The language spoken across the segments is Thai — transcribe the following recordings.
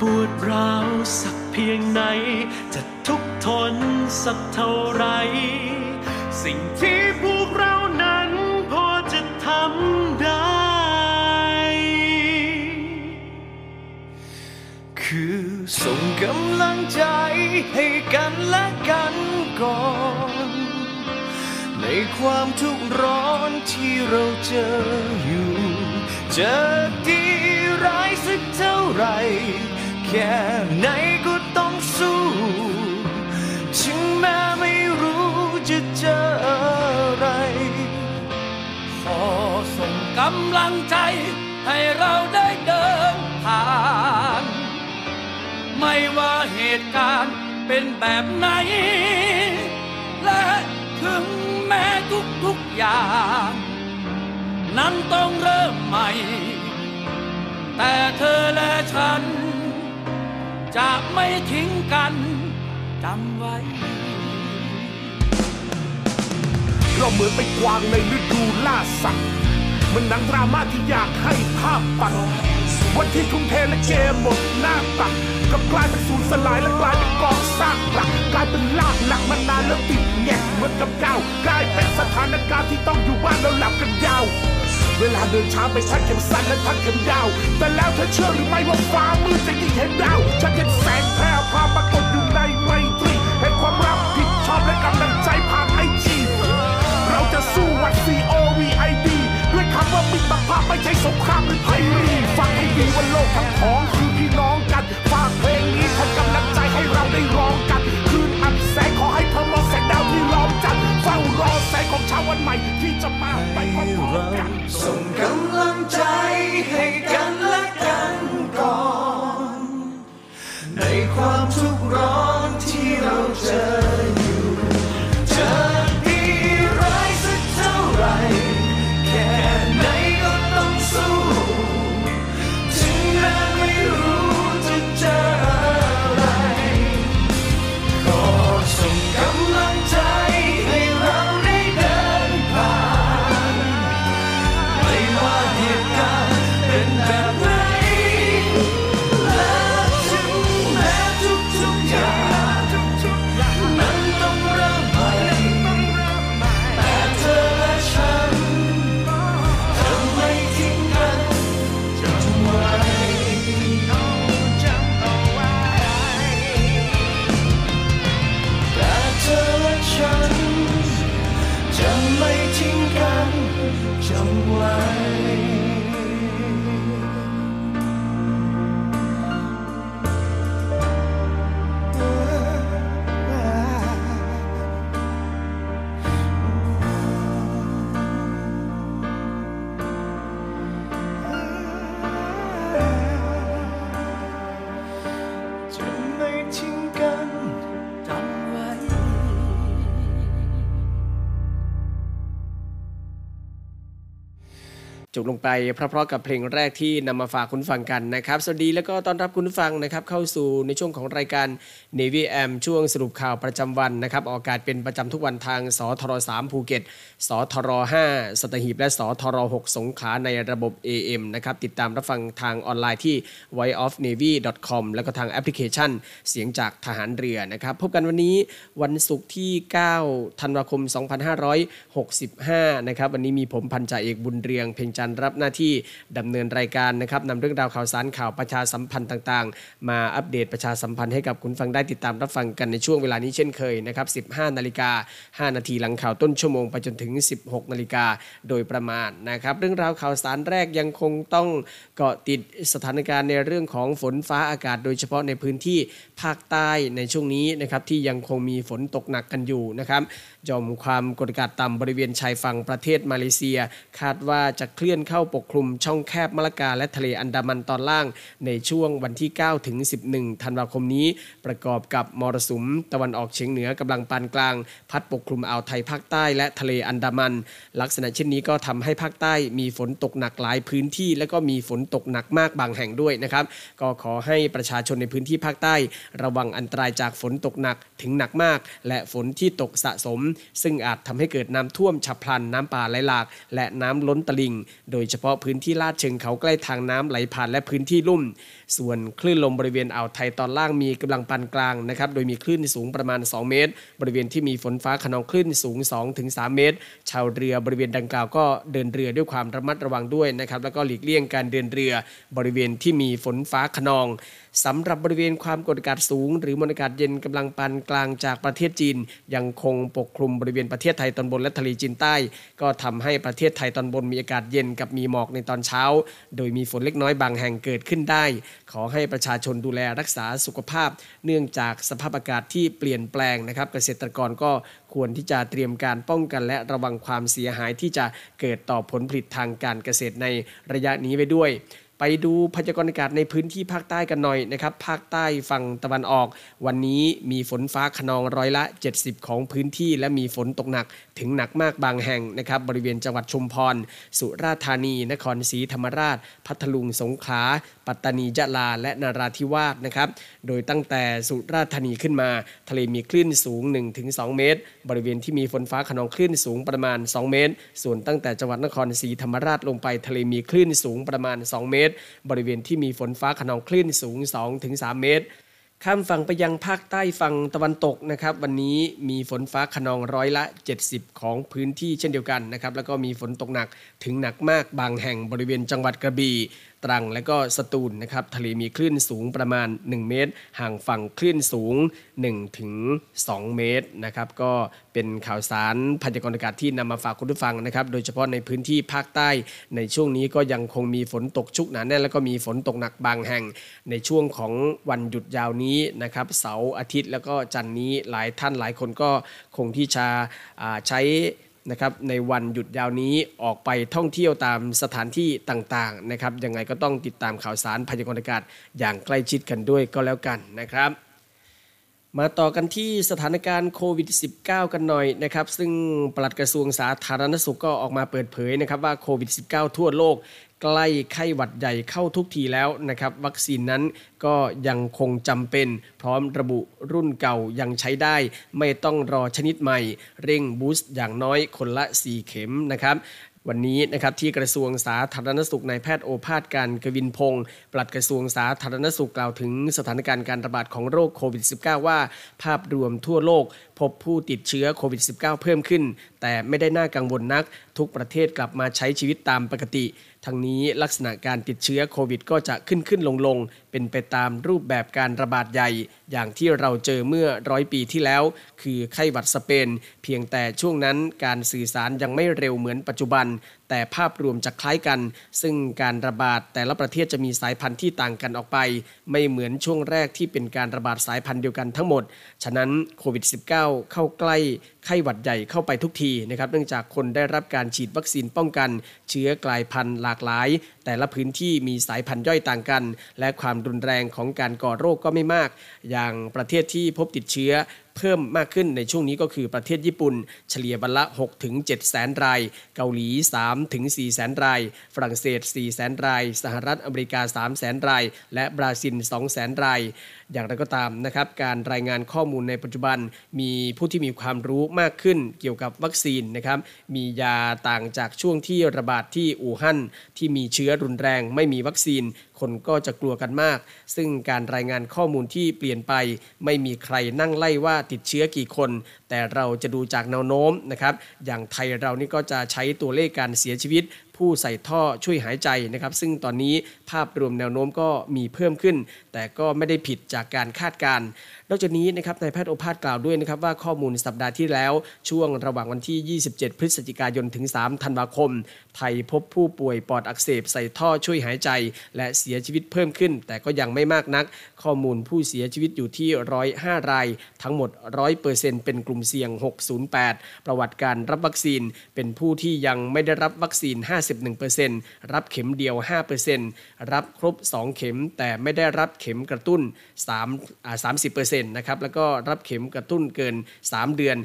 ปวดร้าวสักเพียงไหน จะทุกทนสักเท่าไร สิ่งที่พวกเรานั้นพอจะทำได้ คือส่งกำลังใจให้กันและกันก่อน ในความทุกข์ร้อนที่เราเจออยู่เจอดีร้ายสักเท่าไหรแค่ไหนก็ต้องสู้ถึงแม้ไม่รู้จะเจออะไร ขอส่งกำลังใจให้เราได้เดินผ่าน ไม่ว่าเหตุการณ์เป็นแบบไหน และถึงแม้ทุกๆอย่าง นั้นต้องเริ่มใหม่ แต่เธอและฉัน จะไม่ทิ้งกันจำไว้ เราเหมือนไปกวางในฤดูล่าสัตว์มันหนังดราม่าที่อยากให้ภาพปัดวันที่ทุ่มเทและเกมหมดหน้าตักกับกลายเป็นสูญสลายและกลายเป็นกองซากหลักกลายเป็นลากหลักมานานแล้วติดแงกเหมือนกับก้าวกลายเป็นสถานการณ์ที่ต้องอยู่บ้านแล้วหลับกันยาว เวลาเดินช้าไปสักเข็มสั้นและทักเข็มยาว แต่แล้วเธอเชื่อหรือไม่ว่าฟ้ามืดจะยิ่งเห็นดาวฉันเห็นแสงแพร่พาปรากฏอยู่ในไมตรีเห็นความรับผิดชอบและกำลังใจผ่านไอจีเราจะสู้วัด C O V I D ด้วยคำว่ามิตรภาพไม่ใช่สงครามหรือไพรีฟังให้ดีว่าโลกทั้งของ ส่งกำลังใจให้กันและกันก่อน ในความทุกข์ร้อนที่เราเจอ จบลงไปเพราะๆกับเพลงแรกที่นำมาฝากคุณฟังกันนะครับ สวัสดีแล้วก็ต้อนรับคุณฟังนะครับเข้าสู่ในช่วงของรายการ Navy AM ช่วงสรุปข่าวประจำวันนะครับออกอากาศเป็นประจำทุกวันทางสทร3ภูเก็ตสทร5สัตหีบและสทร6สงขลาในระบบ AM นะครับติดตามรับฟังทางออนไลน์ที่ voiceofnavy.com แล้วก็ทางแอปพลิเคชัน เสียงจากทหารเรือนะครับพบกันวันนี้วันศุกร์ที่ 9 ธันวาคม 2565 นะครับวันนี้มีผมพันจ่าเอกบุญเรืองเพ่งจนทร์รับหน้าที่ดำเนินรายการนะครับนำเรื่องราวข่าวสารข่าวประชาสัมพันธ์ต่างๆ มาอัปเดตประชาสัมพันธ์ให้กับคุณฟังได้ติดตามรับฟังกันในช่วงเวลานี้เช่นเคยนะครับ 15 นาฬิกา 5 นาทีหลังข่าวต้นชั่วโมงไปจนถึง 16 นาฬิกาโดยประมาณนะครับ เรื่องราวข่าวสารแรกยังคงต้องเกาะติดสถานการณ์ในเรื่องของฝนฟ้าอากาศ โดยเฉพาะในพื้นที่ภาคใต้ในช่วงนี้นะครับที่ยังคงมีฝนตกหนักกันอยู่นะครับ ยอมความกดอากาศต่ำบริเวณชายฝั่งประเทศมาเลเซีย คาดว่าจะเคลื่อนเข้าปกคลุมช่องแคบมะละกาและทะเลอันดามันตอนล่าง ในช่วงวันที่ 9 ถึง 11 ธันวาคมนี้ ประกอบกับมรสุม ตะวันออกเฉียงเหนือกำลังปานกลาง พัดปกคลุมอ่าวไทยภาคใต้และทะเลอันดามัน ลักษณะเช่นนี้ก็ทำให้ภาคใต้มีฝนตกหนักหลายพื้นที่ และก็มีฝนตกหนักมากบางแห่งด้วยนะครับก็ขอให้ประชาชนในพื้นที่ภาคใต้ ระวังอันตรายจากฝนตกหนักถึงหนักมาก และฝนที่ตกสะสมซึ่งอาจทำให้เกิดน้ำท่วมฉับพลันน้ำป่าไหลหลาก และน้ำล้นตลิ่ง โดยเฉพาะพื้นที่ลาดเชิงเขาใกล้ทางน้ำไหลผ่านและพื้นที่ลุ่ม ส่วนคลื่นลมบริเวณอ่าวไทยตอนล่างมีกำลังปานกลางนะครับโดยมีคลื่นสูงประมาณ 2 เมตร บริเวณที่มีฝนฟ้าขนองคลื่นสูง 2-3 เมตร ชาวเรือบริเวณดังกล่าวก็เดินเรือด้วยความระมัดระวังด้วยนะครับแล้วก็หลีกเลี่ยงการเดินเรือบริเวณที่มีฝนฟ้าขนอง สำหรับบริเวณความกดอากาศสูง หรือมวลอากาศเย็นกำลังปานกลางจากประเทศจีน ยังคงปกคลุมบริเวณประเทศไทยตอนบนและทะเลจีนใต้ ก็ทำให้ประเทศไทยตอนบนมีอากาศเย็นกับมีหมอกในตอนเช้า โดยมีฝนเล็กน้อยบางแห่งเกิดขึ้นได้ ขอให้ประชาชนดูแลรักษาสุขภาพ เนื่องจากสภาพอากาศที่เปลี่ยนแปลงนะครับ เกษตรกรก็ควรที่จะเตรียมการป้องกันและระวังความเสียหายที่จะเกิดต่อผลผลิตทางการเกษตรในระยะนี้ไว้ด้วย ไปดูพยากรณ์อากาศในพื้นที่ภาคใต้กันหน่อยนะครับ ภาคใต้ฝั่งตะวันออก วันนี้มีฝนฟ้าขนองร้อยละ 70 ของพื้นที่และมีฝนตกหนัก ถึงหนักมากบางแห่งนะครับบริเวณจังหวัดชุมพร สุราษฎร์ธานี นครศรีธรรมราช พัทลุงสงขลาปัตตานียะลาและนาราธิวาสนะครับโดยตั้งแต่สุราษฎร์ธานีขึ้นมา ทะเลมีคลื่นสูง 1-2 เมตร บริเวณที่มีฝนฟ้าขนองคลื่นสูงประมาณ 2 เมตร ส่วนตั้งแต่จังหวัดนครศรีธรรมราชลงไป ทะเลมีคลื่นสูงประมาณ 2 เมตร บริเวณที่มีฝนฟ้าขนองคลื่นสูง 2-3 เมตร ข้ามฝั่งไปยังภาคใต้ฝั่งตะวันตกนะครับ วันนี้มีฝนฟ้าขนองร้อยละ 70 ของพื้นที่เช่นเดียวกันนะครับ แล้วก็มีฝนตกหนักถึงหนักมากบางแห่งบริเวณจังหวัดกระบี่ ตรัง และก็สตูลนะครับทะเลมีคลื่นสูงประมาณ 1 เมตร ห่างฝั่งคลื่นสูง1ถึง2เมตรนะครับก็เป็นข่าวสารพยากรณ์อากาศที่นำมาฝากคุณผู้ฟังนะครับ โดยเฉพาะในพื้นที่ภาคใต้ในช่วงนี้ก็ยังคงมีฝนตกชุกหนาแน่นแล้วก็มีฝนตกหนักบางแห่ง ในช่วงของวันหยุดยาวนี้นะครับเสาร์อาทิตย์แล้วก็จันทร์นี้หลายท่านหลายคนก็คงที่จะใช้ นะครับในวันหยุดยาวนี้ออกไปท่องเที่ยวตามสถานที่ต่างๆนะครับยังไงก็ต้องติดตามข่าวสารพยากรณ์อากาศอย่างใกล้ชิดกันด้วยก็แล้วกันนะครับ มาต่อกันที่สถานการณ์โควิด -19 กันหน่อยนะครับซึ่งปลัดกระทรวงสาธารณสุขก็ออกมาเปิดเผยนะครับว่าโควิด -19 ทั่วโลกใกล้ไข้หวัดใหญ่เข้าทุกทีแล้วนะครับวัคซีนนั้นก็ยังคงจำเป็น พร้อมระบุรุ่นเก่ายังใช้ได้ ไม่ต้องรอชนิดใหม่ เร่งบูสต์อย่างน้อยคนละ 4 เข็มนะครับ วันนี้นะครับที่กระทรวงสาธารณสุขนายแพทย์โอภาสการกวินพงศ์ปลัดกระทรวงสาธารณสุขกล่าวถึงสถานการณ์การระบาดของโรคโควิด -19 ว่า ภาพรวมทั่วโลก พบผู้ติดเชื้อโควิด -19 เพิ่มขึ้น แต่ไม่ได้น่ากังวลนัก ทุกประเทศกลับมาใช้ชีวิตตามปกติ ทั้งนี้ลักษณะการติดเชื้อโควิดก็จะขึ้นขึ้นลงลงเป็นไปตามรูปแบบการระบาดใหญ่ อย่างที่เราเจอเมื่อร้อยปีที่แล้ว คือไข้หวัดสเปน เพียงแต่ช่วงนั้นการสื่อสารยังไม่เร็วเหมือนปัจจุบันแต่ภาพรวมจะคล้ายกัน ซึ่งการระบาดแต่ละประเทศจะมีสายพันธุ์ที่ต่างกันออกไป ไม่เหมือนช่วงแรกที่เป็นการระบาดสายพันธุ์เดียวกันทั้งหมด ฉะนั้นโควิด -19 เข้าใกล้ไข้หวัดใหญ่เข้าไปทุกทีนะครับเนื่องจากคนได้รับการฉีดวัคซีนป้องกัน เชื้อกลายพันธุ์หลากหลาย แต่ละพื้นที่มีสายพันธุ์ย่อยต่างกัน และความรุนแรงของการก่อโรคก็ไม่มาก อย่างประเทศที่พบติดเชื้อ เพิ่มมากขึ้นในช่วงนี้ก็คือประเทศญี่ปุ่น เฉลี่ยวันละ6ถึง7แสนราย เกาหลี3ถึง4แสนราย ฝรั่งเศส 4 แสนราย สหรัฐอเมริกา 3 แสนราย และบราซิล 2 แสนราย อย่างไรก็ตามนะครับ การรายงานข้อมูลในปัจจุบัน มีผู้ที่มีความรู้มากขึ้นเกี่ยวกับวัคซีนนะครับ มียาต่างจากช่วงที่ระบาดที่อู่ฮั่นที่มีเชื้อรุนแรงไม่มีวัคซีนคนก็จะกลัวกันมาก ซึ่งการรายงานข้อมูลที่เปลี่ยนไป ไม่มีใครนั่งไล่ว่าติดเชื้อกี่คน แต่เราจะดูจากแนวโน้มนะครับ อย่างไทยเรานี่ก็จะใช้ตัวเลขการเสียชีวิตผู้ใส่ท่อช่วยหายใจนะครับ ซึ่งตอนนี้ภาพรวมแนวโน้มก็มีเพิ่มขึ้น แต่ก็ไม่ได้ผิดจากการคาดการณ์นอกจากนี้นะครับนายแพทย์โอภาสกล่าวด้วยนะครับว่าข้อมูลสัปดาห์ที่แล้ว ช่วงระหว่างวันที่ 27 พฤศจิกายนถึง 3 ธันวาคม ไทยพบผู้ป่วยปอดอักเสบใส่ท่อช่วยหายใจ และเสียชีวิตเพิ่มขึ้น แต่ก็ยังไม่มากนัก ข้อมูลผู้เสียชีวิตอยู่ที่ 105 ราย ทั้งหมด 100%เเป็นกลุ่มเสี่ยง 608 ประวัติการรับวัคซีน เป็นผู้ที่ยังไม่ได้รับวัคซีน 5 51%รับเข็มเดียว 5%รับครบ 2 เข็ม แต่ไม่ได้รับเข็มกระตุ้น3อ่า30%นะครับแล้วก็รับเข็มกระตุ้นเกิน 3 เดือน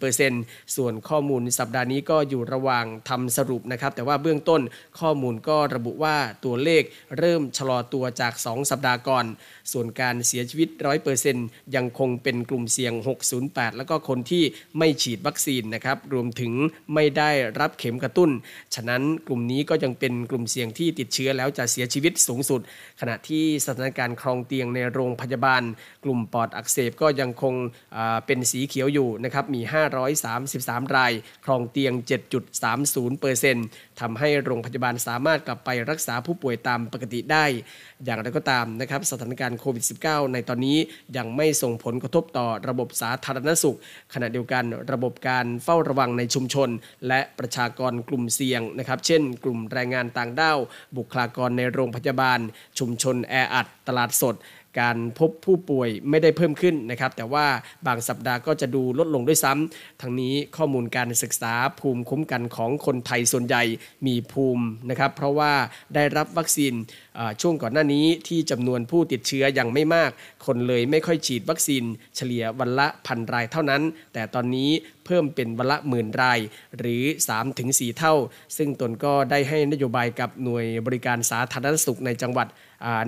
14%ส่วนข้อมูลสัปดาห์นี้ก็อยู่ระหว่างทำสรุปนะครับ แต่ว่าเบื้องต้นข้อมูลก็ระบุว่าตัวเลขเริ่มชะลอตัวจาก 2 สัปดาห์ก่อน ส่วนการเสียชีวิต 100%ยังคงเป็นกลุ่มเสี่ยง 608 แล้วก็คนที่ไม่ฉีดวัคซีนนะครับรวมถึงไม่ได้รับเข็มกระตุ้น ฉะนั้นกลุ่มนี้ก็ยังเป็นกลุ่มเสี่ยงที่ติดเชื้อแล้วจะเสียชีวิตสูงสุด ขณะที่สถานการณ์ครองเตียงในโรงพยาบาล กลุ่มปอดอักเสบก็ยังคงเป็นสีเขียวอยู่นะครับมี 533 รายครองเตียง 7.30%ทำให้โรงพยาบาลสามารถกลับไปรักษาผู้ป่วยตามปกติได้ อย่างไรก็ตามนะครับสถานการณ์โควิด -19 ในตอนนี้ยังไม่ส่งผลกระทบต่อระบบสาธารณสุข ขณะเดียวกันระบบการเฝ้าระวังในชุมชน และประชากรกลุ่มเสี่ยงนะครับเช่น กลุ่มแรงงานต่างด้าว บุคลากรในโรงพยาบาล ชุมชนแออัด ตลาดสด การพบผู้ป่วยไม่ได้เพิ่มขึ้นนะครับ แต่ว่าบางสัปดาห์ก็จะดูลดลงด้วยซ้ำทั้งนี้ข้อมูลการศึกษาภูมิคุ้มกันของคนไทยส่วนใหญ่มีภูมินะครับ เพราะว่าได้รับวัคซีนช่วงก่อนหน้านี้ที่จำนวนผู้ติดเชื้อยังไม่มาก คนเลยไม่ค่อยฉีดวัคซีน เฉลี่ยวันละพันรายเท่านั้น แต่ตอนนี้เพิ่มเป็นวันละหมื่นราย หรือ 3-4 เท่า ซึ่งตนก็ได้ให้นโยบายกับหน่วยบริการสาธารณสุขในจังหวัด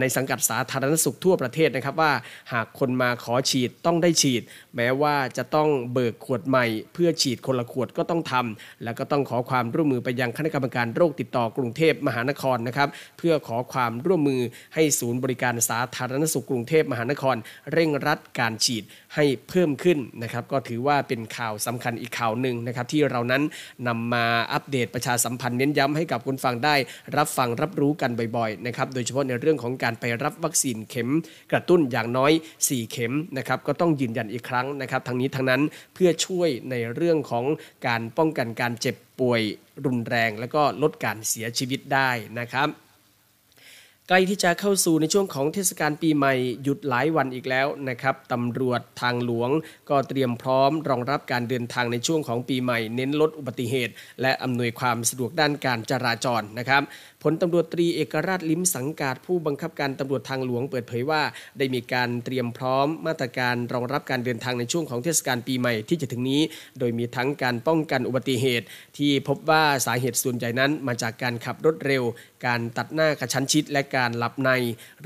ในสังกัดสาธารณสุขทั่วประเทศนะครับว่า หากคนมาขอฉีดต้องได้ฉีด แม้ว่าจะต้องเบิกขวดใหม่ เพื่อฉีดคนละขวดก็ต้องทำแล้วก็ต้องขอความร่วมมือไปยังคณะกรรมการโรคติดต่อกรุงเทพมหานครนะครับเพื่อขอความร่วมมือให้ศูนย์บริการสาธารณสุขกรุงเทพมหานคร เร่งรัดการฉีดให้เพิ่มขึ้นนะครับก็ถือว่าเป็นข่าวสำคัญอีกข่าวหนึ่งนะครับที่เรานั้นนำมาอัปเดตประชาสัมพันธ์เน้นย้ำให้กับคุณฟังได้ รับฟังรับรู้กันบ่อยๆนะครับโดยเฉพาะในเรื่องของของการไปรับวัคซีนเข็มกระตุ้นอย่างน้อย 4 เข็มนะครับก็ต้องยืนยันอีกครั้งนะครับทั้งนี้ทั้งนั้นเพื่อช่วยในเรื่องของการป้องกันการเจ็บป่วยรุนแรง แล้วก็ลดการเสียชีวิตได้นะครับใกล้ที่จะเข้าสู่ในช่วงของเทศกาลปีใหม่หยุดหลายวันอีกแล้วนะครับตำรวจทางหลวงก็เตรียมพร้อมรองรับการเดินทางในช่วงของปีใหม่ เน้นลดอุบัติเหตุ และอำนวยความสะดวกด้านการจราจรนะครับ ผลตำรวจตรีเอกราชลิ้มสังกาดผู้บังคับการตำรวจทางหลวงเปิดเผยว่า ได้มีการเตรียมพร้อมมาตรการรองรับการเดินทางในช่วงของเทศกาลปีใหม่ที่จะถึงนี้ โดยมีทั้งการป้องกันอุบัติเหตุ ที่พบว่าสาเหตุส่วนใหญ่นั้นมาจากการขับรถเร็ว การตัดหน้ากระชั้นชิด และการหลับใน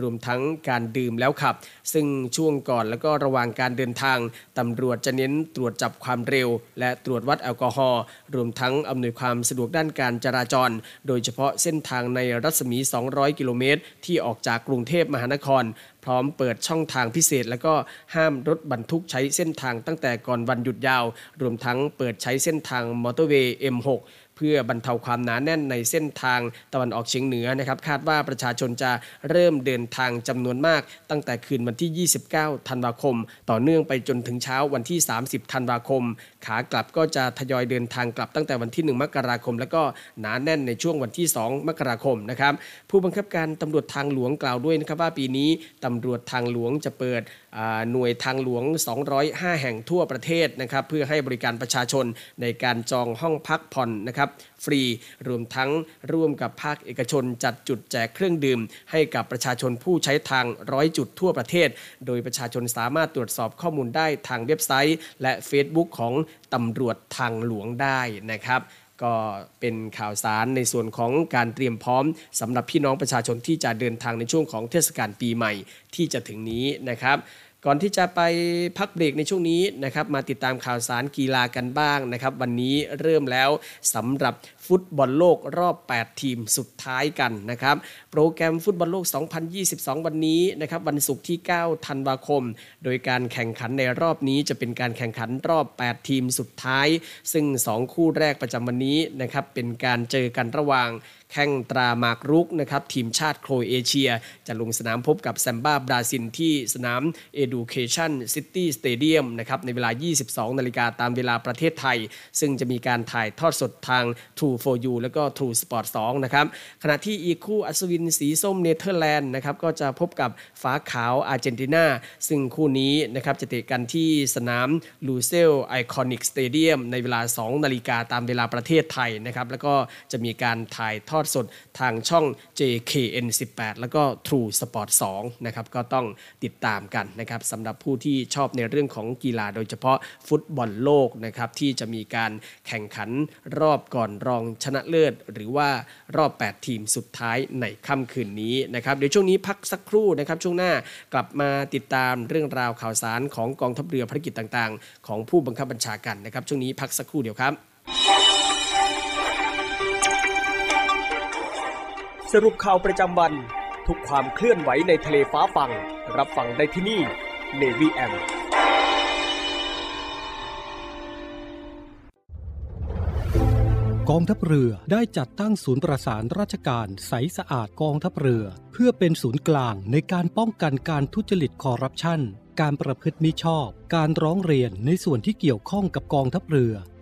รวมทั้งการดื่มแล้วขับ ซึ่งช่วงก่อนและก็ระหว่างการเดินทางตำรวจจะเน้นตรวจจับความเร็ว และตรวจวัดแอลกอฮอล์รวมทั้งอำนวยความสะดวกด้านการจราจร โดยเฉพาะเส้นทางในรัศมี 200 กิโลเมตร ที่ออกจากกรุงเทพมหานคร พร้อมเปิดช่องทางพิเศษ และก็ห้ามรถบรรทุกใช้เส้นทางตั้งแต่ก่อนวันหยุดยาว รวมทั้งเปิดใช้เส้นทางมอเตอร์เวย์ M6 เพื่อบรรเทาความหนาแน่นในเส้นทางตะวันออกเฉียงเหนือนะครับคาดว่าประชาชนจะเริ่มเดินทางจำนวนมาก ตั้งแต่คืนวันที่ 29 ธันวาคม ต่อเนื่องไปจนถึงเช้าวันที่ 30 ธันวาคม ขากลับก็จะทยอยเดินทางกลับตั้งแต่วันที่ 1 มกราคม แล้วก็หนาแน่นในช่วงวันที่ 2 มกราคมนะครับผู้บังคับการตำรวจทางหลวงกล่าวด้วยนะครับว่าปีนี้ตำรวจทางหลวงจะเปิดหน่วยทางหลวง 205 แห่งทั่วประเทศนะครับเพื่อให้บริการประชาชนในการจองห้องพักผ่อนนะครับฟรีรวมทั้งร่วมกับภาคเอกชน จัดจุดแจกเครื่องดื่ม ให้กับประชาชนผู้ใช้ทางร้อยจุดทั่วประเทศ โดยประชาชนสามารถตรวจสอบข้อมูลได้ทางเว็บไซต์ และ Facebook ของตำรวจทางหลวงได้นะครับก็เป็นข่าวสารในส่วนของการเตรียมพร้อมสำหรับพี่น้องประชาชนที่จะเดินทางในช่วงของเทศกาลปีใหม่ที่จะถึงนี้นะครับ ก่อนที่จะไปพักเบรกในช่วงนี้นะครับมาติดตามข่าวสารกีฬากันบ้างนะครับ วันนี้เริ่มแล้วสำหรับฟุตบอลโลกรอบ 8 ทีมสุดท้ายกันนะครับ โปรแกรมฟุตบอลโลก 2022 วันนี้นะครับวันศุกร์ที่ 9 ธันวาคม โดยการแข่งขันในรอบนี้จะเป็นการแข่งขันรอบ 8 ทีมสุดท้าย ซึ่ง 2 คู่แรกประจำวันนี้นะครับเป็นการเจอกันระหว่าง แข้งตราหมากรุกนะครับทีมชาติโครเอเชีย จะลงสนามพบกับแซมบ้าบราซิลที่สนาม Education City Stadium นะครับในเวลา 22 นาฬิกาตามเวลาประเทศไทย ซึ่งจะมีการถ่ายทอดสดทาง True4U แล้วก็ True Sport 2 นะครับ ขณะที่อีกคู่อัศวินสีส้มเนเธอร์แลนด์นะครับก็จะพบกับฟ้าขาวอาร์เจนตินา ซึ่งคู่นี้นะครับจะเตะกันที่สนาม Lusail Iconic Stadium ในเวลา 2 นาฬิกาตามเวลาประเทศไทยนะครับแล้วก็จะมีการถ่ายทอดสดทางช่อง JKN 18 แล้วก็ True Sport 2นะครับก็ต้องติดตามกันนะครับสำหรับผู้ที่ชอบในเรื่องของกีฬาโดยเฉพาะฟุตบอลโลกนะครับที่จะมีการแข่งขันรอบก่อนรองชนะเลิศ หรือว่ารอบ 8 ทีมสุดท้ายในค่ำคืนนี้นะครับเดี๋ยวช่วงนี้พักสักครู่นะครับช่วงหน้ากลับมาติดตามเรื่องราวข่าวสารของกองทัพเรือภารกิจต่างๆ ของผู้บังคับบัญชาการนะครับช่วงนี้พักสักครู่เดียวครับ สรุปข่าวประจำวัน ทุกความเคลื่อนไหวในทะเลฟ้าฟังรับฟังได้ที่นี่ Navy M กองทัพเรือได้จัดตั้งศูนย์ประสานราชการใสสะอาดกองทัพเรือ เพื่อเป็นศูนย์กลางในการป้องกันการทุจริตคอร์รัปชันการประพฤติมิชอบ การร้องเรียนในส่วนที่เกี่ยวข้องกับกองทัพเรือ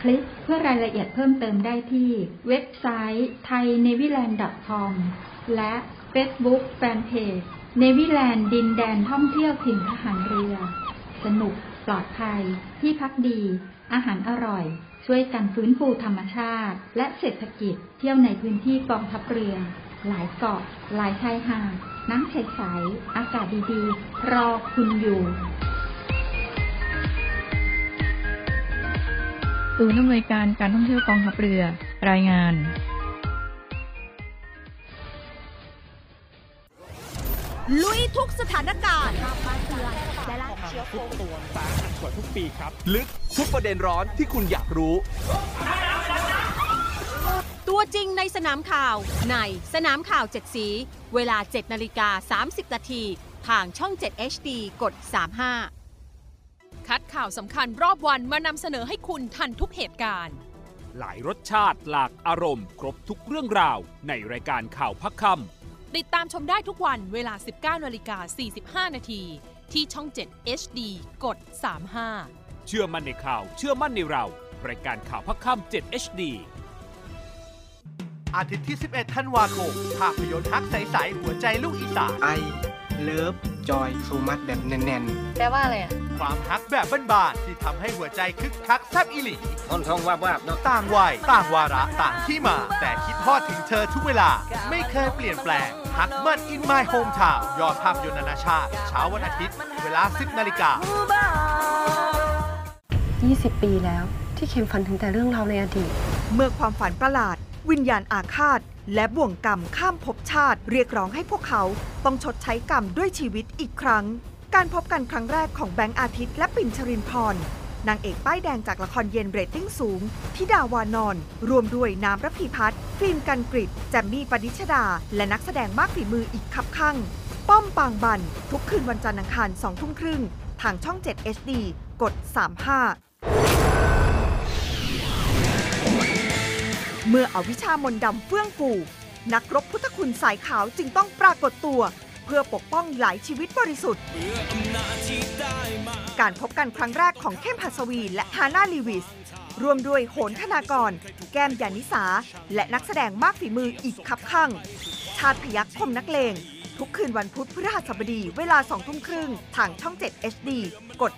คลิกเพื่อรายละเอียดเพิ่มเติมได้ที่เว็บไซต์ thainewiland.com และ Facebook Fanpage เนวิแลนด์ดินแดนท่องเที่ยวถิ่นทหารเรือ สนุก ปลอดภัย ที่พักดี อาหารอร่อย ช่วยกันฟื้นฟูธรรมชาติ และเศรษฐกิจ เที่ยวในพื้นที่กองทัพเรือ หลายเกาะ หลายชายหาดน้ำใสๆอากาศดีๆ รอคุณอยู่ ศูนย์อำนวยการการท่องเที่ยวกองทัพเรือ รายงาน ลุยทุกสถานการณ์ทุกตัวสาหัสกว่าทุกปีครับ ลึกทุกประเด็นร้อนที่คุณอยากรู้ตัวตัวจริงในสนามข่าวในสนามข่าว 7 สี เวลา 7 นาฬิกา 30 นาที ทางช่อง 7 HD กด 35 คัดข่าวสำคัญรอบวันมานำเสนอให้คุณทันทุกเหตุการณ์ หลายรสชาติหลากอารมณ์ ครบทุกเรื่องราว ในรายการข่าวพักคติดตามชมได้ทุกวันเวลา 19นาฬิกา45 นาที ที่ช่อง 7 HD กด 35ำเชื่อมั่นในข่าว เชื่อมั่นในเรา รายการข่าวพักคำ7 HD อาทิตย์ที่ 11 ธันวาคมภาพยนตร์ฮักใสๆหัวใจลูกอีสานไอ เลิฟจอยซูมัดแบบแน่นแปลว่าอะไรอะ ความฮักแบบบ้านๆที่ทำให้หัวใจคึกคักแซบอีหลีๆท่อนทองวาบวาบเนาะ ต่างวัยต่างวาระต่างที่มา แต่คิดทอดถึงเธอทุกเวลา ไม่เคยเปลี่ยนแปลงฮักมันอินไมโฮมทาวยอดภาพยนตร์นานาชาติ เช้าวันอาทิตย์ เวลา 10นาฬิกา 20 ปีแล้วที่เข็มฝันถึงแต่เรื่องราวในอดีต เมื่อความฝันประหลาด วิญญาณอาฆาต และบ่วงกรรมข้ามภพชาติ เรียกร้องให้พวกเขาต้องชดใช้กรรมด้วยชีวิตอีกครั้ง การพบกันครั้งแรกของแบงค์อาทิตย์และปิ่นชรินพรนางเอกป้ายแดงจากละครเย็นเรตติ้งสูงทิดาวานอน รวมด้วยน้ำระพีพัฒน์ฟิล์มกันกริดแจมมี่ปนิชดา และนักแสดงมากฝีมืออีกคับข้างป้อมปางบัน ทุกคืนวันจันทร์อังคาร2ทุ่มครึ่ง ทางช่อง 7 HD กด 35 เมื่ออวิชามนดำเฟื่องฟู นักรบพุทธคุณสายขาวจึงต้องปรากฏตัว เพื่อปกป้องหลายชีวิตบริสุทธิ์ การพบกันครั้งแรกของเข้มหัสวีและฮาน่าลีวิสรวมด้วยโหนธนากร แก้มยานิสา และนักแสดงมากฝีมืออีกคับข้างชาติพยักคมนักเลง ทุกคืนวันพุธพฤหัสบดีเวลา2ทุ่มครึ่งทางช่อง 7 HD กด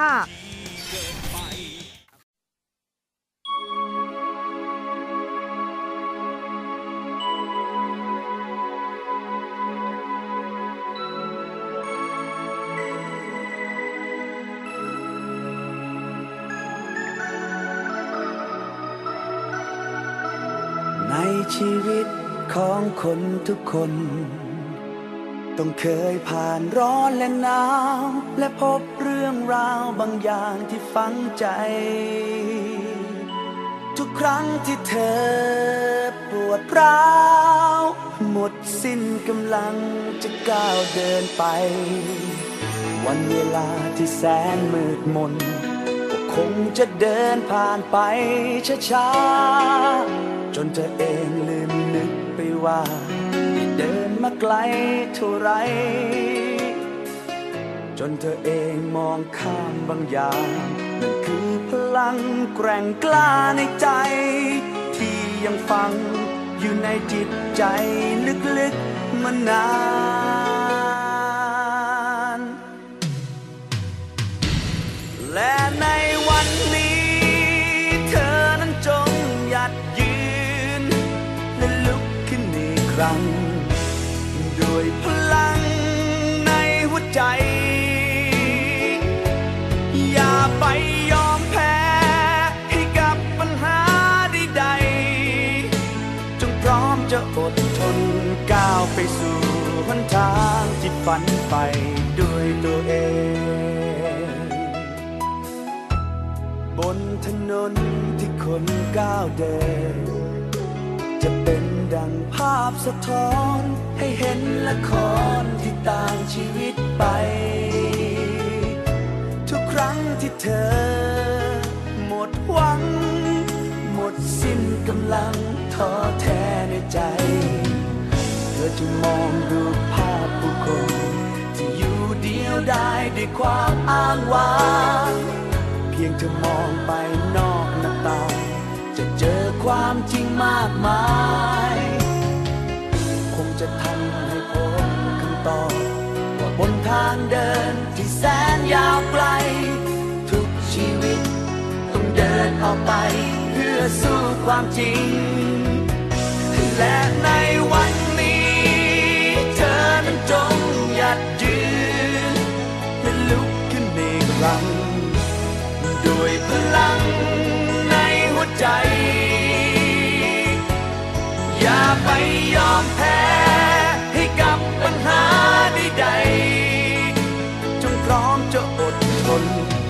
35 คนทุกคน ต้องเคยผ่านร้อนและหนาว และพบเรื่องราวบางอย่างที่ฝังใจ ทุกครั้งที่เธอปวดร้าว หมดสิ้นกำลังจะก้าวเดินไป วันเวลาที่แสนมืดมนก็คงจะเดินผ่านไปช้าๆจนเธอเองลืม ว่าได้เดินมาไกลเท่าไร จนเธอเองมองข้ามบางอย่างนั่นคือพลังแกร่งกล้าในใจ ที่ยังฝังอยู่ในจิตใจลึกๆมานานและใน ฝันไปด้วยตัวเอง บนถนนที่คนก้าวเดิน จะเป็นดังภาพสะท้อนให้เห็นละครที่ต่างชีวิตไป ทุกครั้งที่เธอ หมดหวัง หมดสิ้นกำลังท้อแท้ในใจ ธอจะมองดูภาพผู้คนที่อยู่เดียวได้ด้วยความอ้างว้างเพียงเธอมองไปนอกหน้าต่างจะเจอความจริงมากมาย คงจะทำให้พบคำตอบว่าบนทางเดินที่แสนยาวไกล ทุกชีวิตต้องเดินออกไป เพื่อสู้ความจริง และในวัน ลังในหัวใจ อย่าไปยอมแพ้ให้กับปัญหาใดๆจงพร้อมจะอดทน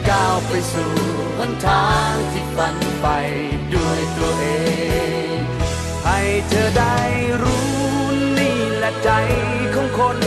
ก้าวไปสู่หนทางที่ฝันไปด้วยตัวเอง ให้เธอได้รู้นี่แหละใจของคน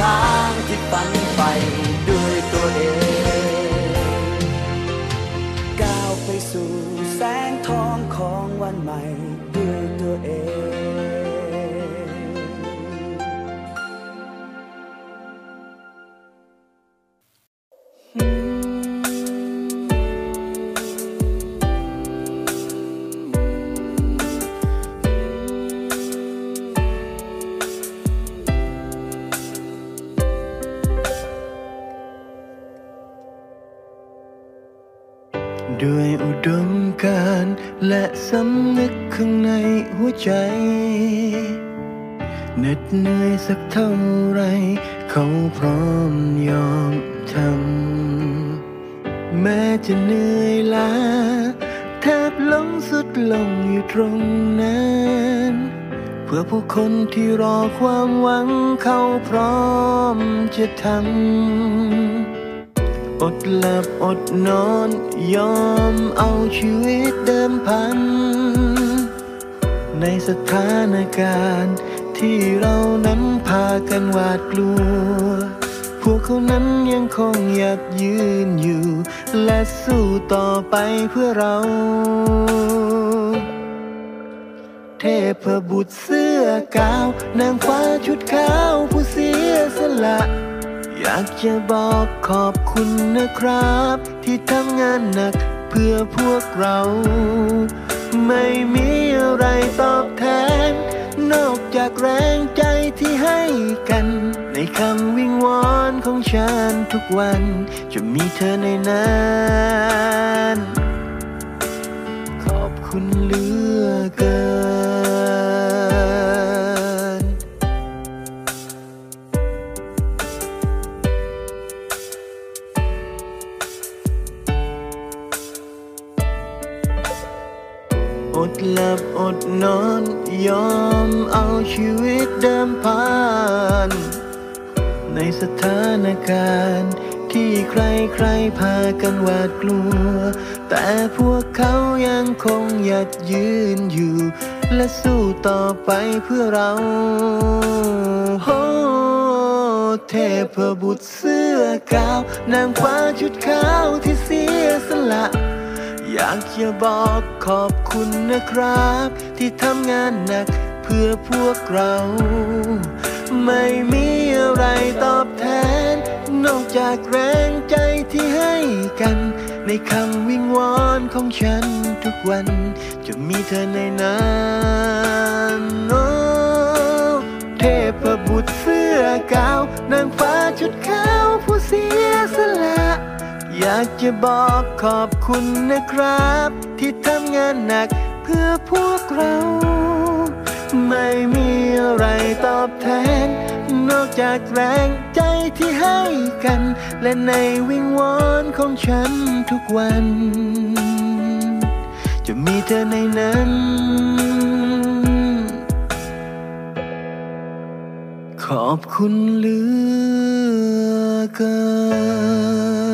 ทางที่ฝันไปด้วยตัวเองำนึกข้างในหัวใจเหน็ดเหนื่อยสักเท่าไร เขาพร้อมยอมทำ แม้จะเหนื่อยล้าแทบลงสุดลงอยู่ตรงนั้น เพื่อผู้คนที่รอความหวังเขาพร้อมจะทำ อดหลับอดนอน ยอมเอาชีวิตเดิมพัน ในสถานการณ์ที่เรานั้นพากันหวาดกลัว พวกเขานั้นยังคงอยากยืนอยู่ และสู้ต่อไปเพื่อเรา เทพบุตรเสื้อกาว นางฟ้าชุดขาวผู้เสียสละ อยากจะบอกขอบคุณนะครับ ที่ทำงานหนักเพื่อพวกเรา ไม่มีอะไรตอบแทน นอกจากแรงใจที่ให้กัน ในคำวิงวอนของฉันทุกวัน จะมีเธอในนั้นขอบคุณเหลือเกิน บอดนอนยอมเอาชีวิตเดิมพัน ในสถานการณ์ที่ใครใครพากันหวาดกลัว แต่พวกเขายังคงอยากยืนอยู่ และสู้ต่อไปเพื่อเราโอ้เทพบุตรเสื้อกาวนางฟ้าชุดขาวที่เสียสละ อยากจะบอกขอบคุณนะครับ ที่ทำงานหนักเพื่อพวกเรา ไม่มีอะไรตอบแทน นอกจากแรงใจที่ให้กัน ในคำวิงวอนของฉันทุกวัน จะมีเธอในนั้นโอ้เทพบุตรเสื้อกาวนางฟ้าชุดขาว อยากจะบอกขอบคุณนะครับ ที่ทำงานหนักเพื่อพวกเรา ไม่มีอะไรตอบแทน นอกจากแรงใจที่ให้กัน และในวิงวอนของฉันทุกวัน จะมีเธอในนั้นขอบคุณเหลือเกิน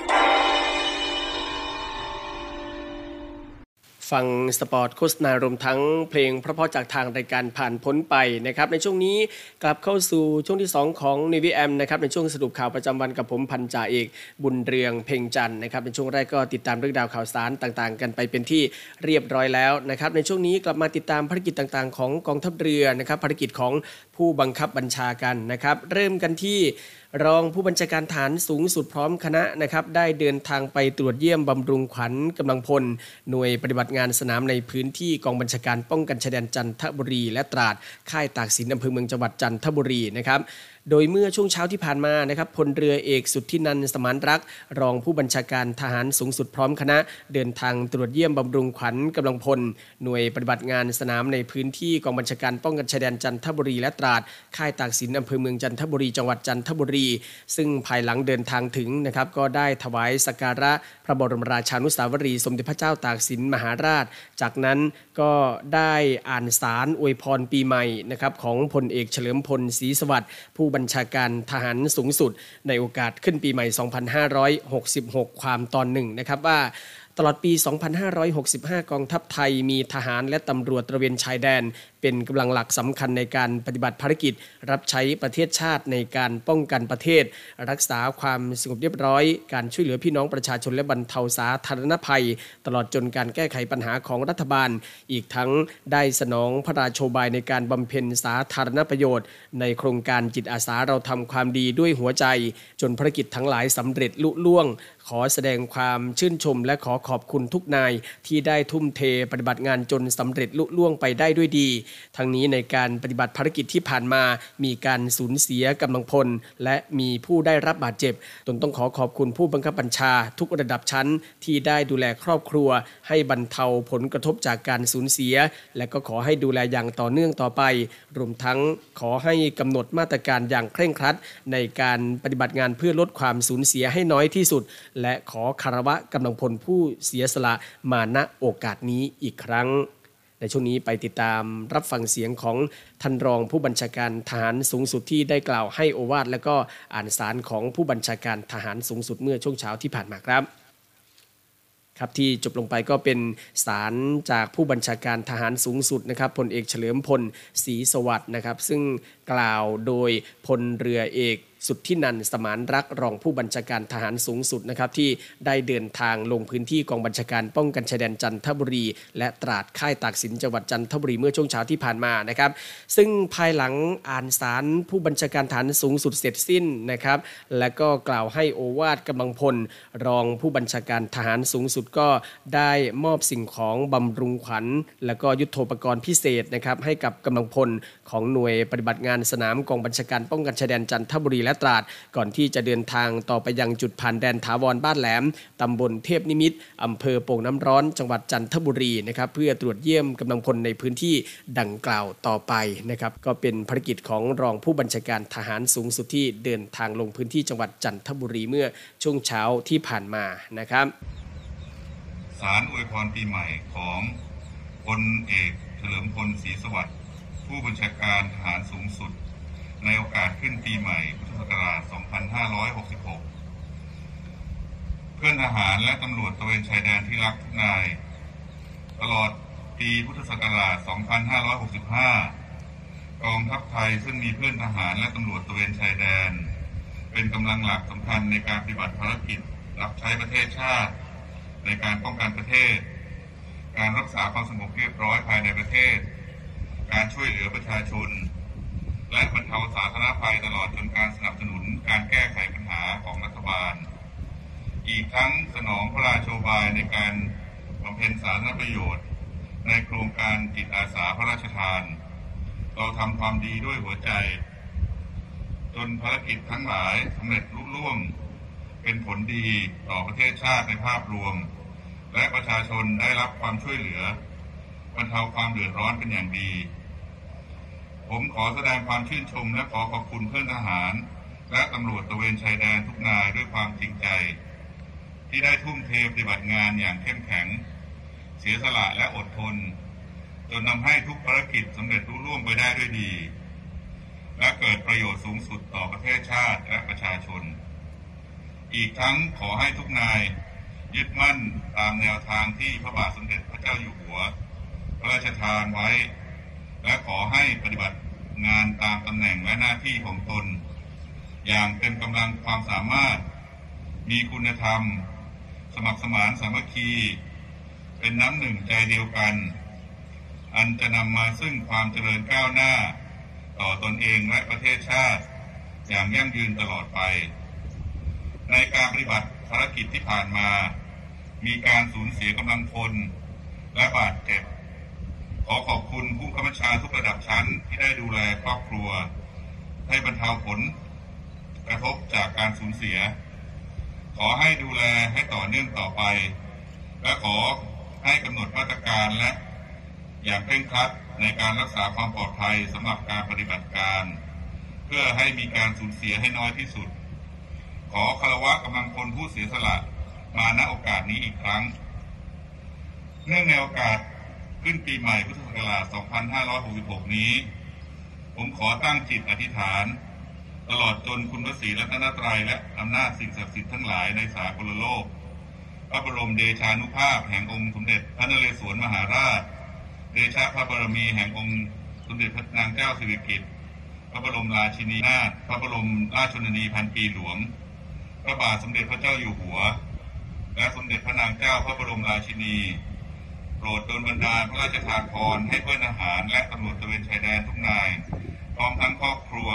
ฟังสปอร์ตโฆษณารวมทั้งเพลงเพราะๆจากทางรายการผ่านพ้นไปนะครับในช่วงนี้กลับเข้าสู่ช่วงที่ 2 ของ n น v y M นะครับในช่วงสรุปข่าวประจำวันกับผมพันจ่าเอกบุญเรืองเพ่งจันนะครับในช่วงแรกก็ติดตามเรื่องราวข่าวสารต่างๆ กันไปเป็นที่เรียบร้อยแล้วนะครับในช่วงนี้กลับมาติดตามภารกิจต่างๆ ของกองทัพเรือนะครับภารกิจของผู้บังคับบัญชากันนะครับเริ่มกันที่ รองผู้บัญชาการฐานสูงสุดพร้อมคณะนะครับได้เดินทางไปตรวจเยี่ยมบำรุงขวัญกำลังพล หน่วยปฏิบัติงานสนามในพื้นที่กองบัญชาการป้องกันชายแดนจันทบุรี และตราดค่ายตากสินอำเภอเมืองจังหวัดจันทบุรีนะครับโดยเมื่อช่วงเช้าที่ผ่านมานะครับพลเรือเอกสุทธินันสมานรัก รองผู้บัญชาการทหารสูงสุดพร้อมคณะ เดินทางตรวจเยี่ยมบำรุงขวัญกำลังพล หน่วยปฏิบัติงานสนามในพื้นที่กองบัญชาการป้องกันชายแดนจันทบุรีและตราด ค่ายตากสินอำเภอเมืองจันทบุรีจังหวัดจันทบุรี ซึ่งภายหลังเดินทางถึงนะครับก็ได้ถวายสักการะพระบรมราชานุสาวรีย์สมเด็จพระเจ้าตากสินมหาราช จากนั้นก็ได้อ่านสารอวยพรปีใหม่นะครับของพลเอกเฉลิมพลศรีสวัสดิ์ผู้บัญชาการทหารสูงสุด ในโอกาสขึ้นปีใหม่ 2566 ความตอนหนึ่งนะครับว่า ลอดปี 2565 กองทัพไทยมีทหารและตำรวจตระเวนชายแดน เป็นกำลังหลักสำคัญในการปฏิบัติภารกิจ รับใช้ประเทศชาติในการป้องกันประเทศ รักษาความสงบเรียบร้อย การช่วยเหลือพี่น้องประชาชนและบรรเทาสาธารณภัย ตลอดจนการแก้ไขปัญหาของรัฐบาล อีกทั้งได้สนองพระราโชบายในการบำเพ็ญสาธารณประโยชน์ ในโครงการจิตอาสาเราทำความดีด้วยหัวใจ จนภารกิจทั้งหลายสำเร็จลุล่วง อแสดงความชื่นชม และขอขอบคุณทุกนายที่ได้ทุ่มเทปฏิบัติงานจนสำเร็จลุล่วงไปได้ด้วยดี ทั้งนี้ในการปฏิบัติภารกิจที่ผ่านมา มีการสูญเสียกำลังพล และมีผู้ได้รับบาดเจ็บ ตนต้องขอขอบคุณผู้บังคับบัญชา ทุกระดับชั้นที่ได้ดูแลครอบครัว ให้บรรเทาผลกระทบจากการสูญเสีย และก็ขอให้ดูแลอย่างต่อเนื่องต่อไป รวมทั้งขอให้กำหนดมาตรการอย่างเคร่งครัด ในการปฏิบัติงานเพื่อลดความสูญเสียให้น้อยที่สุดและขอคารวะกำลังพลผู้เสียสละมาณโอกาสนี้อีกครั้ง ในช่วงนี้ไปติดตามรับฟังเสียงของท่านรองผู้บัญชาการทหารสูงสุดที่ได้กล่าวให้โอวาทและก็อ่านสารของผู้บัญชาการทหารสูงสุดเมื่อช่วงเช้าที่ผ่านมาครับครับที่จบลงไปก็เป็นสารจากผู้บัญชาการทหารสูงสุดนะครับพลเอกเฉลิมพลศรีสวัสดิ์นะครับ ซึ่งกล่าวโดยพลเรือเอก สุดที่นันสมานรักรองผู้บัญชาการทหารสูงสุดนะครับที่ได้เดินทางลงพื้นที่กองบัญชาการป้องกันชายแดนจันทบุรี และตราดค่ายตากสินจังหวัดจันทบุรีเมื่อช่วงเช้าที่ผ่านมานะครับซึ่งภายหลังอ่านสารผู้บัญชาการทหารสูงสุดเสร็จสิ้นนะครับ และก็กล่าวให้โอวาทกำลังพล รองผู้บัญชาการทหารสูงสุดก็ได้มอบสิ่งของบำรุงขวัญ และก็ยุทโธปกรณ์พิเศษนะครับให้กับกำลังพลของหน่วยปฏิบัติงานสนามกองบัญชาการป้องกันชายแดนจันทบุรีและตราด ก่อนที่จะเดินทางต่อไปยังจุดผ่านแดนถาวรบ้านแหลมตำบลเทพนิมิตอำเภอโป่งน้ำร้อน จังหวัดจันทบุรีนะครับเพื่อตรวจเยี่ยมกำลังพลในพื้นที่ดังกล่าวต่อไปนะครับก็เป็นภารกิจของรองผู้บัญชาการทหารสูงสุดที่เดินทางลงพื้นที่จังหวัดจันทบุรีเมื่อช่วงเช้าที่ผ่านมานะครับสารอวยพรปีใหม่ของพลเอกเฉลิมพลศรีสวัสดิ์ผู้บัญชาการทหารสูงสุด ในโอกาสขึ้นปีใหม่พุทธ ศักราช 2566 เพื่อนทหารและตำรวจตระเวนชายแดนที่รักทุกนาย ตลอดปีพุทธศักราช 2565 กองทัพไทยซึ่งมีเพื่อนทหารและตำรวจตระเวนชายแดน เป็นกำลังหลักสำคัญในการปฏิบัติภารกิจ รับใช้ประเทศชาติ ในการป้องกันประเทศ การรักษาความสงบเรียบร้อยภายในประเทศ การช่วยเหลือประชาชน และบรรเทาสาธารณภัยตลอดจนการสนับสนุนการแก้ไขปัญหาของรัฐบาล อีกทั้งสนองพระราโชบายในการบำเพ็ญสาธารณประโยชน์ ในโครงการจิตอาสาพระราชทาน เราทำความดีด้วยหัวใจ จนภารกิจทั้งหลายสำเร็จลุล่วง เป็นผลดีต่อประเทศชาติในภาพรวม และประชาชนได้รับความช่วยเหลือบรรเทาความเดือดร้อนเป็นอย่างดี ผมขอแสดงความชื่นชม และขอขอบคุณเพื่อนทหาร และตำรวจตระเวนชายแดนทุกนายด้วยความจริงใจ ที่ได้ทุ่มเทปฏิบัติงานอย่างเข้มแข็ง เสียสละและอดทน จนทำให้ทุกภารกิจสำเร็จรุ่ร่วงไปได้ด้วยดี และเกิดประโยชน์สูงสุดต่อประเทศชาติและประชาชน อีกทั้งขอให้ทุกนายยึดมั่นตามแนวทางที่พระบาทสมเด็จพระเจ้าอยู่หัว พระราชทานไว้ และขอให้ปฏิบัติงานตามตำแหน่งและหน้าที่ของตน อย่างเต็มกำลังความสามารถ มีคุณธรรม สมัครสมานสามัคคี เป็นน้ำหนึ่งใจเดียวกัน อันจะนำมาซึ่งความเจริญก้าวหน้า ต่อตนเองและประเทศชาติ อย่างยั่งยืนตลอดไป ในการปฏิบัติภารกิจที่ผ่านมา มีการสูญเสียกำลังพลและบาดเจ็บ อขอบคุณผู้กำกับชาทุกระดับชั้นที่ได้ดูแลครอบครัว ให้บรรเทาผลกระทบจากการสูญเสีย ขอให้ดูแลให้ต่อเนื่องต่อไป และขอให้กำหนดมาตรการและอย่างเคร่งครัดในการรักษาความปลอดภัยสำหรับการปฏิบัติการ เพื่อให้มีการสูญเสียให้น้อยที่สุด ขอคารวะกำลังพลผู้เสียสละมาณโอกาสนี้อีกครั้ง เนื่องในโอกาส ขึ้นปีใหม่พุทธศักราช 2566 นี้ ผมขอตั้งจิตอธิษฐาน ตลอดจนคุณพระศรีรัตนตรัยและอำนาจสิ่งศักดิ์สิทธิ์ทั้งหลายในสากลโลก พระบรมเดชานุภาพแห่งองค์สมเด็จพระนเรศวรมหาราช เดชะพระบารมีแห่งองค์สมเด็จพระนางเจ้าสิริกิติ์พระบรมราชินีนาถพระบรมราชชนนีพันปีหลวง พระบาทสมเด็จพระเจ้าอยู่หัว และสมเด็จพระนางเจ้าพระบรมราชินี โปรดโดนบันดาลพระราชทานพรให้เพื่อนอาหารและตำรวจตระเวนชายแดนทุกนาย พร้อมทั้งครอบครัว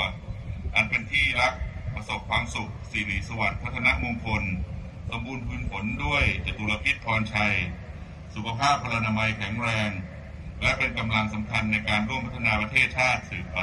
อันเป็นที่รักประสบความสุขสิริสวัสดิ์พัฒนมงคล สมบูรณ์พื้นผลด้วยจตุรพิษพรชัย สุขภาพพลานามัยแข็งแรง และเป็นกำลังสำคัญในการร่วมพัฒนาประเทศชาติสืบไป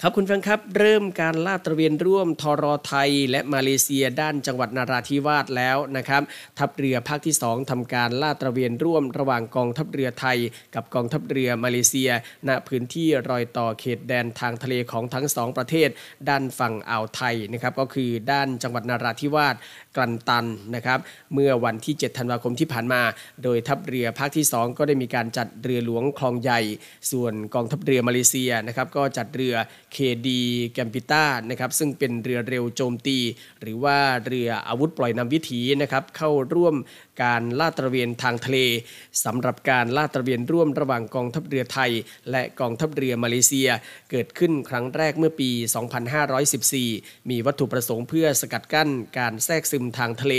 ครับคุณฟังครับเริ่มการลาดตระเวนร่วมทรไทย และมาเลเซียด้านจังหวัดนาราธิวาสแล้วนะครับทัพเรือภาคที่ 2ทำการลาดตระเวนร่วมระหว่างกองทัพเรือไทย กับกองทัพเรือมาเลเซีย ณพื้นที่รอยต่อเขตแดนทางทะเลของทั้งสองประเทศ ด้านฝั่งอ่าวไทยนะครับก็คือด้านจังหวัดนาราธิวาสกลันตันนะครับเมื่อวันที่ 7 ธันวาคมที่ผ่านมา โดยทัพเรือภาคที่ 2 ก็ได้มีการจัดเรือหลวงคลองใหญ่ ส่วนกองทัพเรือมาเลเซียนะครับก็จัดเรือเคดีแกมปิต้านะครับซึ่งเป็นเรือเร็วโจมตี หรือว่าเรืออาวุธปล่อยนำวิถีนะครับเข้าร่วมการลาดตระเวนทางทะเลสำหรับการลาดตระเวนร่วมระหว่างกองทัพเรือไทย และกองทัพเรือมาเลเซีย เกิดขึ้นครั้งแรกเมื่อปี 2514 มีวัตถุประสงค์เพื่อสกัดกั้นการแทรกซึมทางทะเล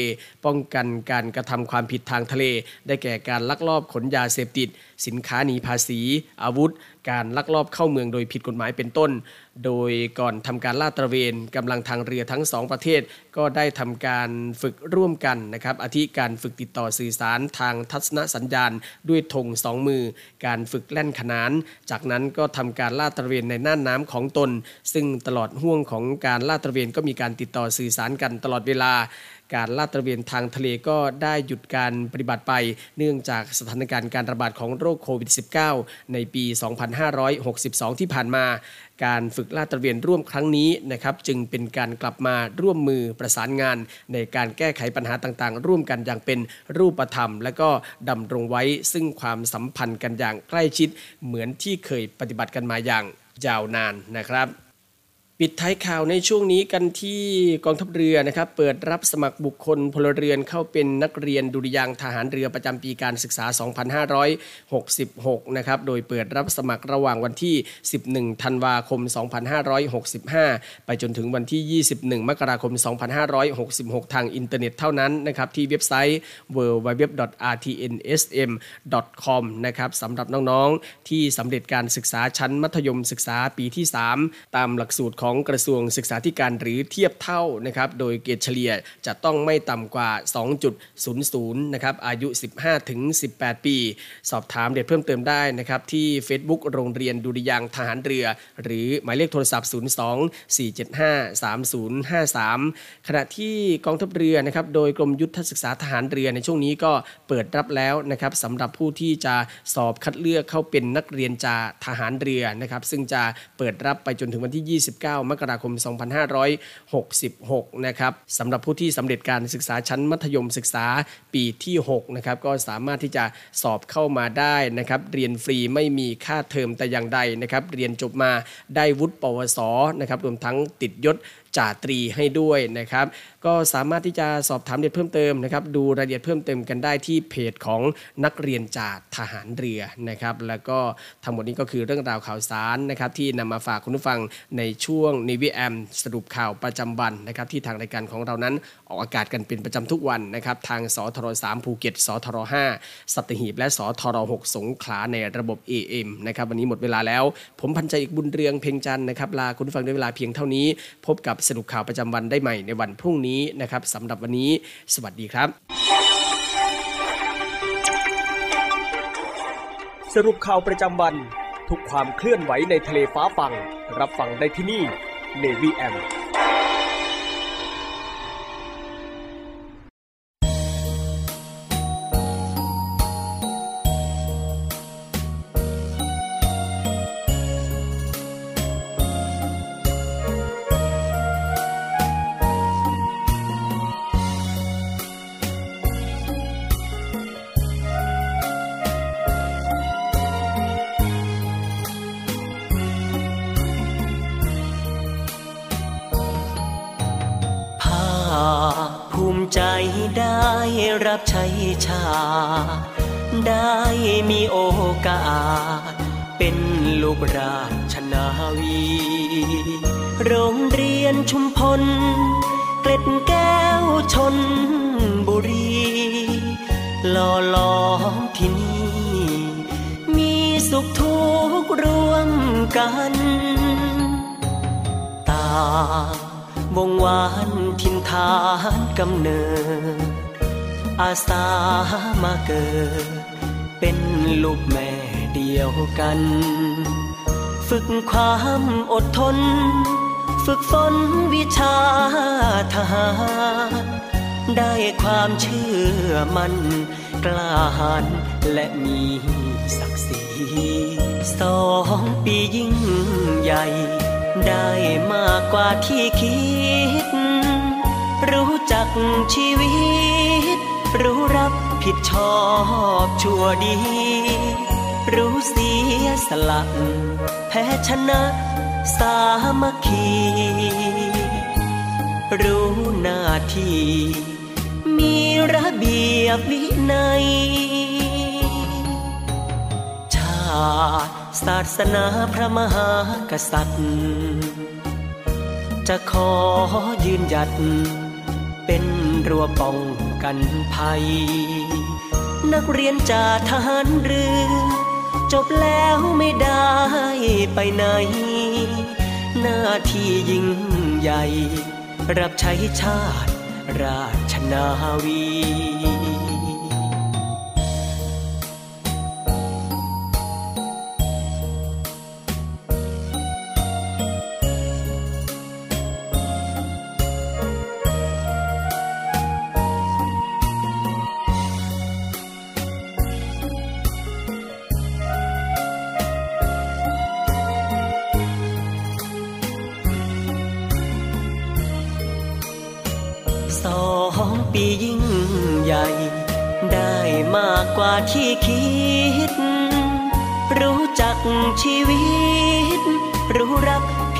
ป้องกันการกระทำความผิดทางทะเล ได้แก่การลักลอบขนยาเสพติด สินค้าหนีภาษี อาวุธ การลักลอบเข้าเมืองโดยผิดกฎหมายเป็นต้น โดยก่อนทำการลาดตระเวนกำลังทางเรือทั้งสองประเทศ ก็ได้ทำการฝึกร่วมกันนะครับอาทิการฝึกติดต่อสื่อสารทางทัศนสัญญาณ ด้วยธงสองมือ การฝึกแล่นขนาน จากนั้นก็ทำการลาดตระเวนในน่านน้ำของตน ซึ่งตลอดห่วงของการลาดตระเวนก็มีการติดต่อสื่อสารกันตลอดเวลา การลาดตระเวนทางทะเลก็ได้หยุดการปฏิบัติไป เนื่องจากสถานการณ์การระบาดของโรคโควิด -19 ในปี 2562 ที่ผ่านมาการฝึกลาดตระเวนร่วมครั้งนี้นะครับจึงเป็นการกลับมาร่วมมือประสานงาน ในการแก้ไขปัญหาต่างๆ ร่วมกันอย่างเป็นรูปธรรม และก็ดำรงไว้ซึ่งความสัมพันธ์กันอย่างใกล้ชิด เหมือนที่เคยปฏิบัติกันมาอย่างยาวนานนะครับ ปิดท้ายข่าวในช่วงนี้กันที่กองทัพเรือนะครับ เปิดรับสมัครบุคคลพลเรือนเข้าเป็นนักเรียนดุริยางทหารเรือประจำปีการศึกษา 2566 นะครับ โดยเปิดรับสมัครระหว่างวันที่ 11 ธันวาคม 2565 ไปจนถึงวันที่ 21 มกราคม 2566 ทางอินเทอร์เน็ตเท่านั้นนะครับ ที่เว็บไซต์ www.rtnsm.com นะครับสำหรับน้องๆ ที่สำเร็จการศึกษาชั้นมัธยมศึกษาปีที่ 3 ตามหลักสูตรของกระทรวงศึกษาธิการหรือเทียบเท่านะครับโดยเกรดเฉลี่ยจะต้องไม่ต่ำกว่า 2.00 นะครับอายุ 15ถึง18 ปี สอบถามเด็ดเพิ่มเติมได้นะครับที่ Facebook โรงเรียนดุริยางทหารเรือ หรือหมายเลขโทรศัพท์ 02 475 3053 ขณะที่กองทัพเรือนะครับโดยกรมยุทธศึกษาทหารเรือในช่วงนี้ก็เปิดรับแล้วนะครับสำหรับผู้ที่จะสอบคัดเลือกเข้าเป็นนักเรียนจ่าทหารเรือนะครับซึ่งจะเปิดรับไปจนถึงวันที่ 29 9 มกราคม 2566 นะครับสำหรับผู้ที่สำเร็จการศึกษาชั้นมัธยมศึกษาปีที่ 6 นะครับ ก็สามารถที่จะสอบเข้ามาได้นะครับ เรียนฟรีไม่มีค่าเทอมแต่อย่างใดนะครับ เรียนจบมาได้วุฒิปวสนะครับ รวมทั้งติดยศจ่าตรีให้ด้วยนะครับ ก็สามารถที่จะสอบถามเด็ดเพิ่มเติมนะครับดูรายละเอียดเพิ่มเติมกันได้ที่เพจของนักเรียนจ่าทหารเรือนะครับแล้วก็ทั้งหมดนี้ก็คือเรื่องราวข่าวสารนะครับที่นำมาฝากคุณผู้ฟังในช่วงนิวิแอมสรุปข่าวประจำวันนะครับที่ทางรายการของเรานั้นออกอากาศกันเป็นประจำทุกวันนะครับทางสทร3ภูเก็ตสทร5สัตหีบและสทร6สงขลาในระบบ AM นะครับวันนี้หมดเวลาแล้ว ผมพันใจอีกบุญเรืองเพ่งจันนะครับลาคุณผู้ฟังด้วยเวลาเพียงเท่านี้ พบกับสรุปข่าวประจำวันได้ใหม่ในวันพรุ่งนี้นะครับสำหรับวันนี้ สวัสดีครับ สรุปข่าวประจำวัน ทุกความเคลื่อนไหวในทะเลฟ้าฟัง รับฟังได้ที่นี่ Navy M กันตาวงวานทินฐานกำเนิด อาสามาเกิด เป็นลูกแม่เดียวกัน ฝึกความอดทน ฝึกฝนวิชาทหารได้ความเชื่อมันกล้าหาญและมีศักดิ์ศรี สองปียิ่งใหญ่ ได้มากกว่าที่คิด รู้จักชีวิต รู้รับผิดชอบชั่วดี รู้เสียสละแพ้ชนะสามัคคี รู้หน้าที่ มีระเบียบวินัยาติศาสนาพระมหากษัตริย์ จะขอยืนหยัด เป็นรั้วป้องกันภัย นักเรียนจากทหารเรือ จบแล้วไม่ได้ไปไหน หน้าที่ยิ่งใหญ่ รับใช้ชาติราชนาวี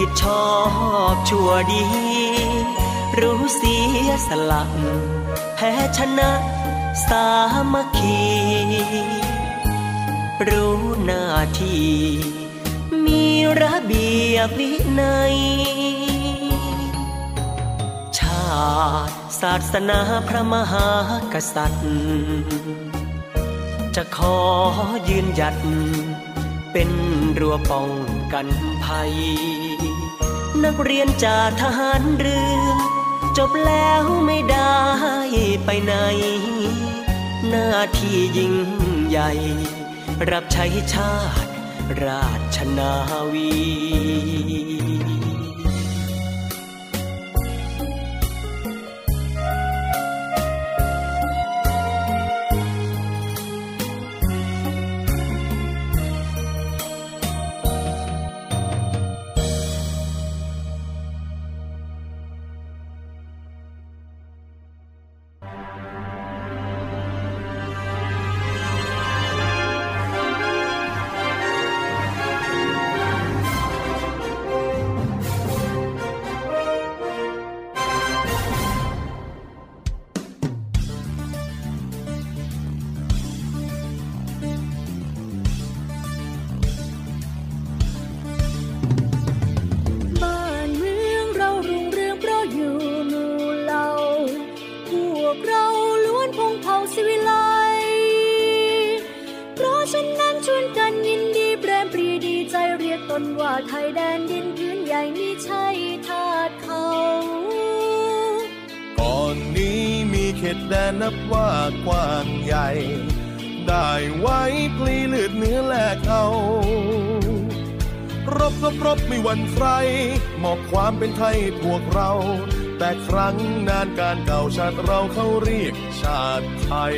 ผิดชอบชั่วดี รู้เสียสละแพ้ชนะสามัคคี รู้หน้าที่ มีระเบียบวินัย ชาติศาสนาพระมหากษัตริย์ จะขอยืนหยัดเป็นรั้วป้องกันภัย นักเรียนจากทหารเรือ จบแล้วไม่ได้ไปไหน หน้าที่ยิ่งใหญ่ รับใช้ชาติราชนาวี ก่อนนี้มีเขตแดนนับว่ากว้างใหญ่ ได้ไว้พลีเลือดเนื้อแลกเอา รบรบรบไม่หวั่นใคร มอบความเป็นไทยพวกเรา แต่ครั้งนานการเก่าชาติเราเขาเรียกชาติไทย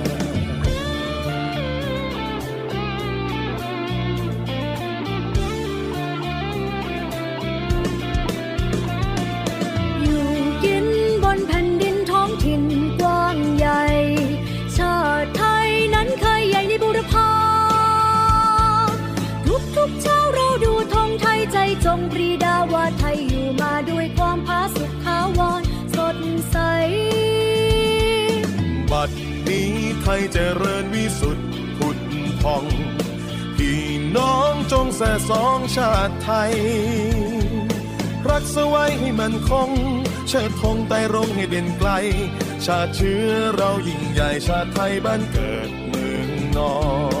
ไทยเจริญวิสุทธิ์ผุดพอง พี่น้องจงแส่สองชาติไทย รักสไว้ให้มันคง เชิดธงไต่รงให้เด่นไกล ชาติเชื้อเรายิ่งใหญ่ชาติไทยบ้านเกิดเมืองนอน